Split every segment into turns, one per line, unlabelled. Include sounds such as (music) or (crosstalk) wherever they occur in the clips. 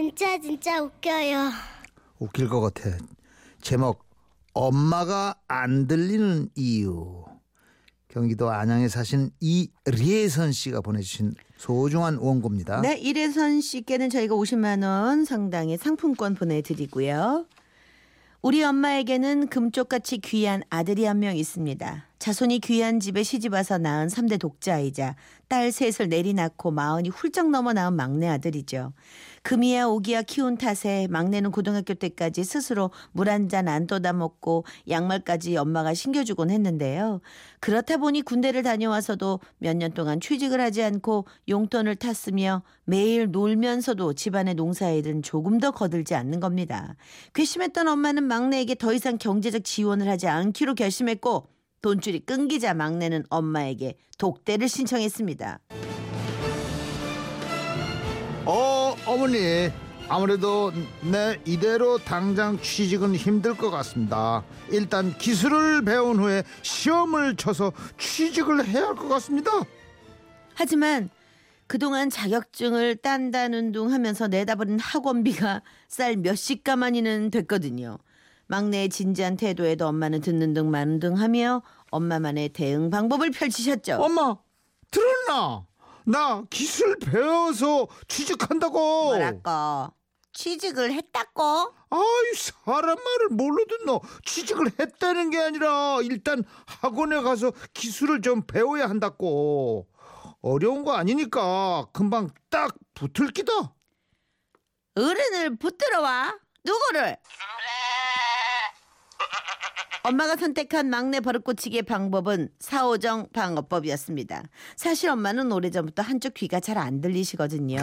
진짜 진짜 웃겨요.
웃길 것 같아. 제목 엄마가 안 들리는 이유. 경기도 안양에 사신 이리선 씨가 보내주신 소중한 원고입니다.
네, 이래선 씨께는 저희가 50만 원 상당의 상품권 보내드리고요. 우리 엄마에게는 금쪽같이 귀한 아들이 한 명 있습니다. 자손이 귀한 집에 시집 와서 낳은 3대 독자이자 딸 셋을 내리 낳고 마흔이 훌쩍 넘어 낳은 막내 아들이죠. 금이야 오기야 키운 탓에 막내는 고등학교 때까지 스스로 물 한 잔 안 떠다 먹고 양말까지 엄마가 신겨주곤 했는데요. 그렇다 보니 군대를 다녀와서도 몇 년 동안 취직을 하지 않고 용돈을 탔으며 매일 놀면서도 집안의 농사일은 조금 더 거들지 않는 겁니다. 괘씸했던 엄마는 막내에게 더 이상 경제적 지원을 하지 않기로 결심했고 돈줄이 끊기자 막내는 엄마에게 독대를 신청했습니다.
어, 어머니. 아무래도 내 이대로 당장 취직은 힘들 것 같습니다. 일단 기술을 배운 후에 시험을 쳐서 취직을 해야 할 것 같습니다.
하지만 그동안 자격증을 딴다는 둥 하면서 내다버린 학원비가 쌀 몇십 가마니는 됐거든요. 막내의 진지한 태도에도 엄마는 듣는 둥 마는 둥 하며 엄마만의 대응 방법을 펼치셨죠.
엄마, 들었나? 나 기술 배워서 취직한다고.
뭐랄까 취직을 했다고?
아이 사람 말을 뭘로 듣노 취직을 했다는 게 아니라 일단 학원에 가서 기술을 좀 배워야 한다고 어려운 거 아니니까 금방 딱 붙을 기다
어른을 붙들어 와 누구를? 엄마가 선택한 막내 버릇고치기의 방법은 사오정 방어법이었습니다. 사실 엄마는 오래전부터 한쪽 귀가 잘 안 들리시거든요.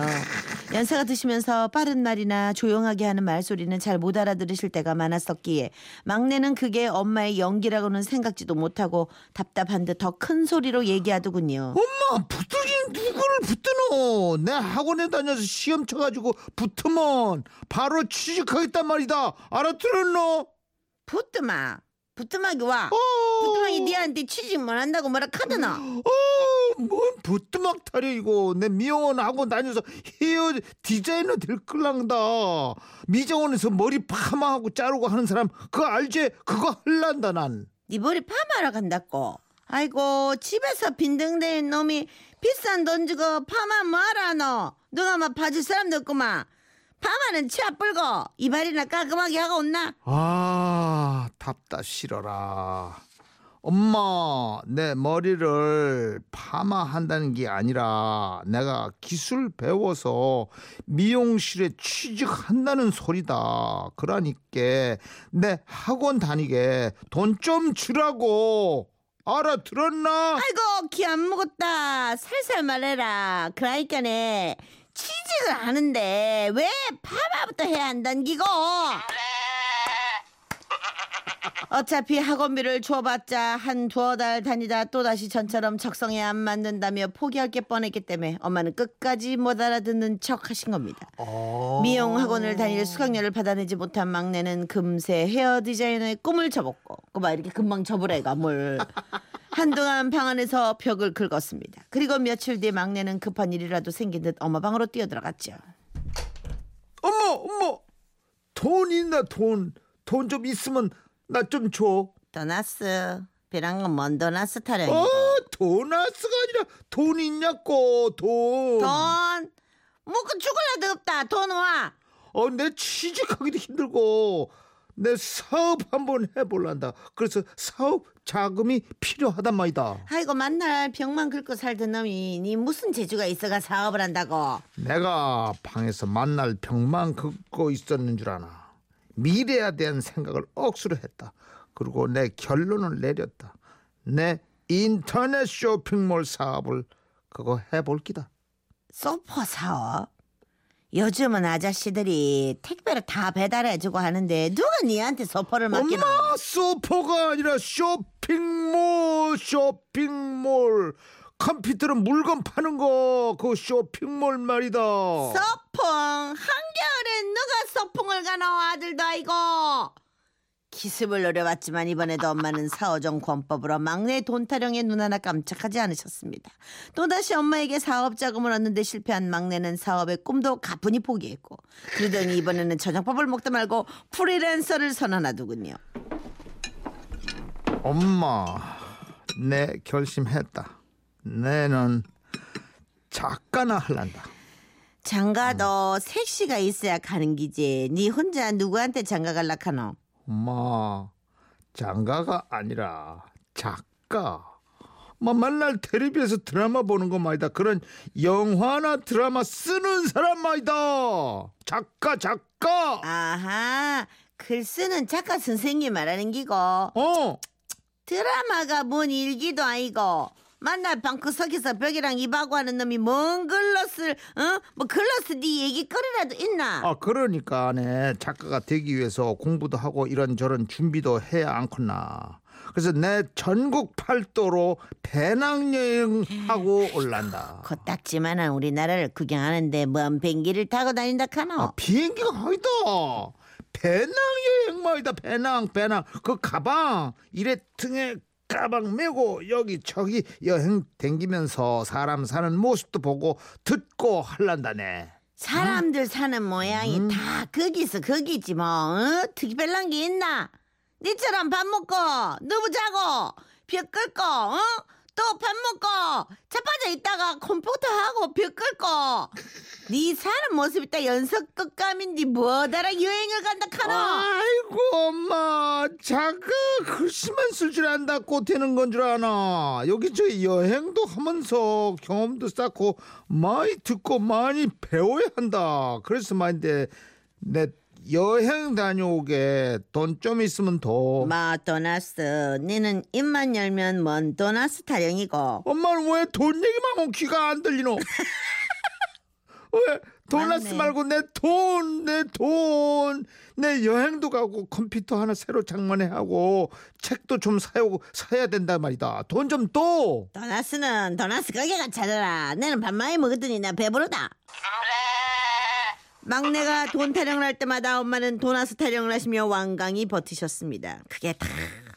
연세가 드시면서 빠른 말이나 조용하게 하는 말소리는 잘 못 알아들으실 때가 많았었기에 막내는 그게 엄마의 연기라고는 생각지도 못하고 답답한 듯 더 큰 소리로 얘기하더군요.
엄마 붙들긴 누구를 붙드노 내 학원에 다녀서 시험 쳐가지고 붙으면 바로 취직하겠단 말이다 알아들었노
부뚜막 부뚜막이 와
어.
부뚜막이 니한테 취직 못 한다고 뭐라 카드나
어, 뭔 부뚜막 타려 이거 내 미용원 학원 다녀서 헤어 디자이너 될 끌랑다 미정원에서 머리 파마하고 자르고 하는 사람 그거 알지? 그거 할란다 난
네 머리 파마하러 간다고. 아이고 집에서 빈둥대는 놈이 비싼 돈 주고 파마 뭐하라 너. 누가 막 봐줄 사람도 없구만. 파마는 치아 뿔고 이발이나 깔끔하게 하고 온나?
아, 답답 싫어라. 엄마, 내 머리를 파마한다는 게 아니라 내가 기술 배워서 미용실에 취직한다는 소리다. 그러니까 내 학원 다니게 돈 좀 주라고. 알아들었나?
아이고 기안 먹었다. 살살 말해라. 그러니까네 취직을 하는데 왜 파마부터 해야 한단 기고? 어차피 학원비를 줘봤자 한 두어 달 다니다 또다시 전처럼 적성에 안 맞는다며 포기할 게 뻔했기 때문에 엄마는 끝까지 못 알아듣는 척 하신 겁니다.
어.
미용 학원을 다닐 수강료를 받아내지 못한 막내는 금세 헤어 디자이너의 꿈을 접었고 꼬마 이렇게 금방 접으래가 뭘 한동안 방 안에서 벽을 긁었습니다. 그리고 며칠 뒤 막내는 급한 일이라도 생긴 듯 엄마 방으로 뛰어들어갔죠.
엄마, 엄마, 돈 있나 돈? 돈 좀 있으면 나 좀 줘.
도나스 비랑은 뭔 도나스 타령이
어, 도나스가 아니라 돈 있냐고 돈.
돈 먹고 죽을래도 없다 돈 와.
어, 내 취직하기도 힘들고 내 사업 한번 해볼란다. 그래서 사업 자금이 필요하단 말이다.
아이고 만날 병만 긁고 살던 놈이 니 무슨 재주가 있어가 사업을 한다고.
내가 방에서 만날 병만 긋고 있었는 줄 아나. 미래에 대한 생각을 억수로 했다. 그리고 내 결론을 내렸다. 내 인터넷 쇼핑몰 사업을 그거 해볼 기다.
소포 사업? 요즘은 아저씨들이 택배로 다 배달해주고 하는데 누가 니한테 소포를 맡기노?
엄마 소포가 아니라 쇼핑몰 쇼핑몰. 컴퓨터로 물건 파는 거 그 쇼핑몰 말이다.
소풍? 한겨울엔 누가 소풍을 가노 아들도 아이고 기습을 노려봤지만 이번에도 엄마는 사오정 권법으로 막내 돈 타령에 눈 하나 깜짝하지 않으셨습니다. 또다시 엄마에게 사업 자금을 얻는데 실패한 막내는 사업의 꿈도 가뿐히 포기했고 그러더니 이번에는 저녁밥을 먹다 말고 프리랜서를 선언하더군요.
엄마, 내 결심했다. 내는 작가나 할란다.
장가도 색시가 있어야 가는 기지. 네 혼자 누구한테 장가 갈라 카노?
엄마, 장가가 아니라 작가. 뭐 맨날 텔레비에서 드라마 보는 거 말이다. 그런 영화나 드라마 쓰는 사람 말이다. 작가, 작가.
아하, 글 쓰는 작가 선생님 말하는 기고
어,
드라마가 뭔 일기도 아니고 만날 방 구석에서 벽이랑 입하고 하는 놈이 뭔 글로 쓸, 어? 뭐 글로 쓸네 얘기 거리라도 있나?
아 그러니까 내 작가가 되기 위해서 공부도 하고 이런저런 준비도 해야 않겠나. 그래서 내 전국 팔도로 배낭여행하고 올란다.
코딱지만한 우리나라를 구경하는데 뭔 뱅기를 타고 다닌다 카노?
아 비행기가 아니다. 배낭여행 말이다 배낭 배낭 그 가방 이래 등에 가방 메고 여기 저기 여행 댕기면서 사람 사는 모습도 보고 듣고 할란다네.
사람들 사는 모양이
음.
다 거기서 거기지 뭐 어? 특별한 게 있나? 니처럼 밥 먹고 누구 자고 벽 끌고 어? 또 밥 먹고 자빠져 있다가 컴퓨터 하고 벽 끌고. 네 사는 모습이 딱 연속 끝감인데 뭐다라? 여행을 간다 카노.
아이고 엄마. 작가 글씨만 쓸 줄 안다고 되는 건 줄 아나? 여기 저 여행도 하면서 경험도 쌓고 많이 듣고 많이 배워야 한다. 그래서 말인데 내 여행 다녀오게 돈 좀 있으면 더
마 도나스 니는 입만 열면 뭔 도나스 타령이고
엄마는 왜 돈 얘기만 하면 귀가 안 들리노 (laughs) 왜 도나스
맞네.
말고 내 돈, 내 돈, 내 여행도 가고 컴퓨터 하나 새로 장만해 하고 책도 좀 사요 사야 된단 말이다. 돈 좀 또.
도나스는 도나스 가게가 찾아라 내는 밥 많이 먹었더니 나 배부르다 막내가 돈 타령을 할 때마다 엄마는 도나스 타령을 하시며 완강히 버티셨습니다. 그게 다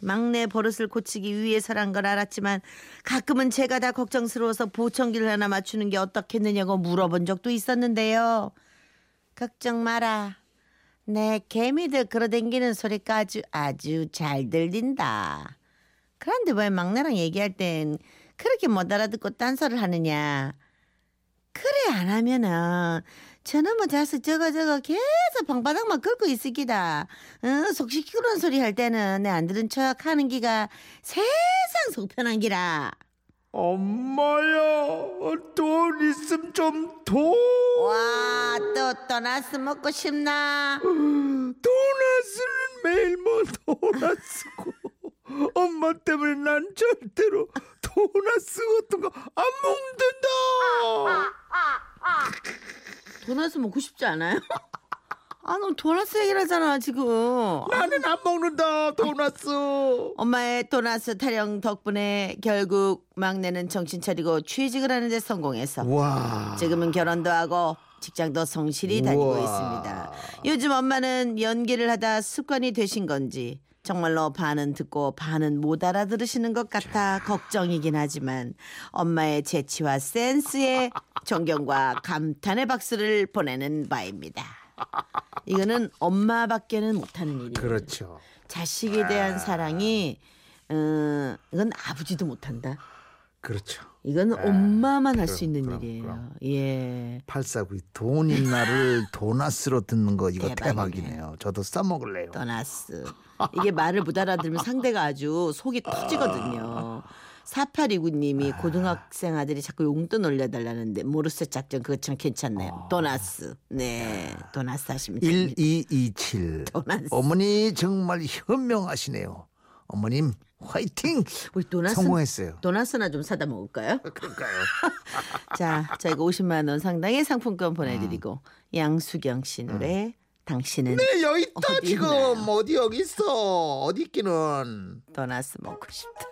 막내 버릇을 고치기 위해서란 걸 알았지만 가끔은 제가 다 걱정스러워서 보청기를 하나 맞추는 게 어떻겠느냐고 물어본 적도 있었는데요. 걱정 마라. 내 개미들 끌어당기는 소리가 아주 아주 잘 들린다. 그런데 왜 막내랑 얘기할 땐 그렇게 못 알아듣고 딴소리를 하느냐. 그래 안 하면은 저놈의 자식 저거 저거 계속 방바닥만 긁고 있을 기다. 어, 속 시키는 소리 할 때는 내 안 들은 척 하는 기가 세상 속편한 기라.
엄마야, 돈 있음 좀 더.
와, 또 도나스 먹고 싶나?
도나스는 매일 뭐 도나스고. 엄마 때문에 난 절대로 도나스 같은 거 안 먹는다.
도나스 먹고 싶지 않아요? 아, 너 도나스 얘기를 하잖아, 지금.
나는 안 먹는다 도나스.
엄마의 도나스 타령 덕분에 결국 막내는 정신 차리고 취직을 하는데 성공해서
와.
지금은 결혼도 하고 직장도 성실히 다니고
우와.
있습니다. 요즘 엄마는 연기를 하다 습관이 되신 건지 정말로 반은 듣고 반은 못 알아들으시는 것 같아 걱정이긴 하지만 엄마의 재치와 센스에 존경과 감탄의 박수를 보내는 바입니다. 이거는 엄마밖에는 못하는 일이에요.
그렇죠.
자식에 대한 사랑이 어, 이건 아버지도 못한다.
그렇죠.
이건 엄마만 할 수 있는
그럼,
일이에요.
그럼.
예.
849 돈인 나를 도나스로 듣는 거 이거
대박이네.
대박이네요. 저도 싸먹을래요.
떠났어. 이게 말을 못 알아들으면 상대가 아주 속이 터지거든요. 4829님이 고등학생 아들이 자꾸 용돈 올려달라는데 모르쇠 작전 그거 참 괜찮네요. 도나스. 네. 도나스 하시면 됩니다.
1227
도나스.
어머니 정말 현명하시네요. 어머님 화이팅!
우리 도나스
성공했어요.
도나스나 좀 사다 먹을까요?
그럴까요? (laughs)
자, 저희가 50만 원 상당의 상품권 보내드리고 양수경 씨 노래 당신은
네 여기 있다
어디
지금
있나?
어디 여기 있어 어디 있기는
도나스 먹고 싶다.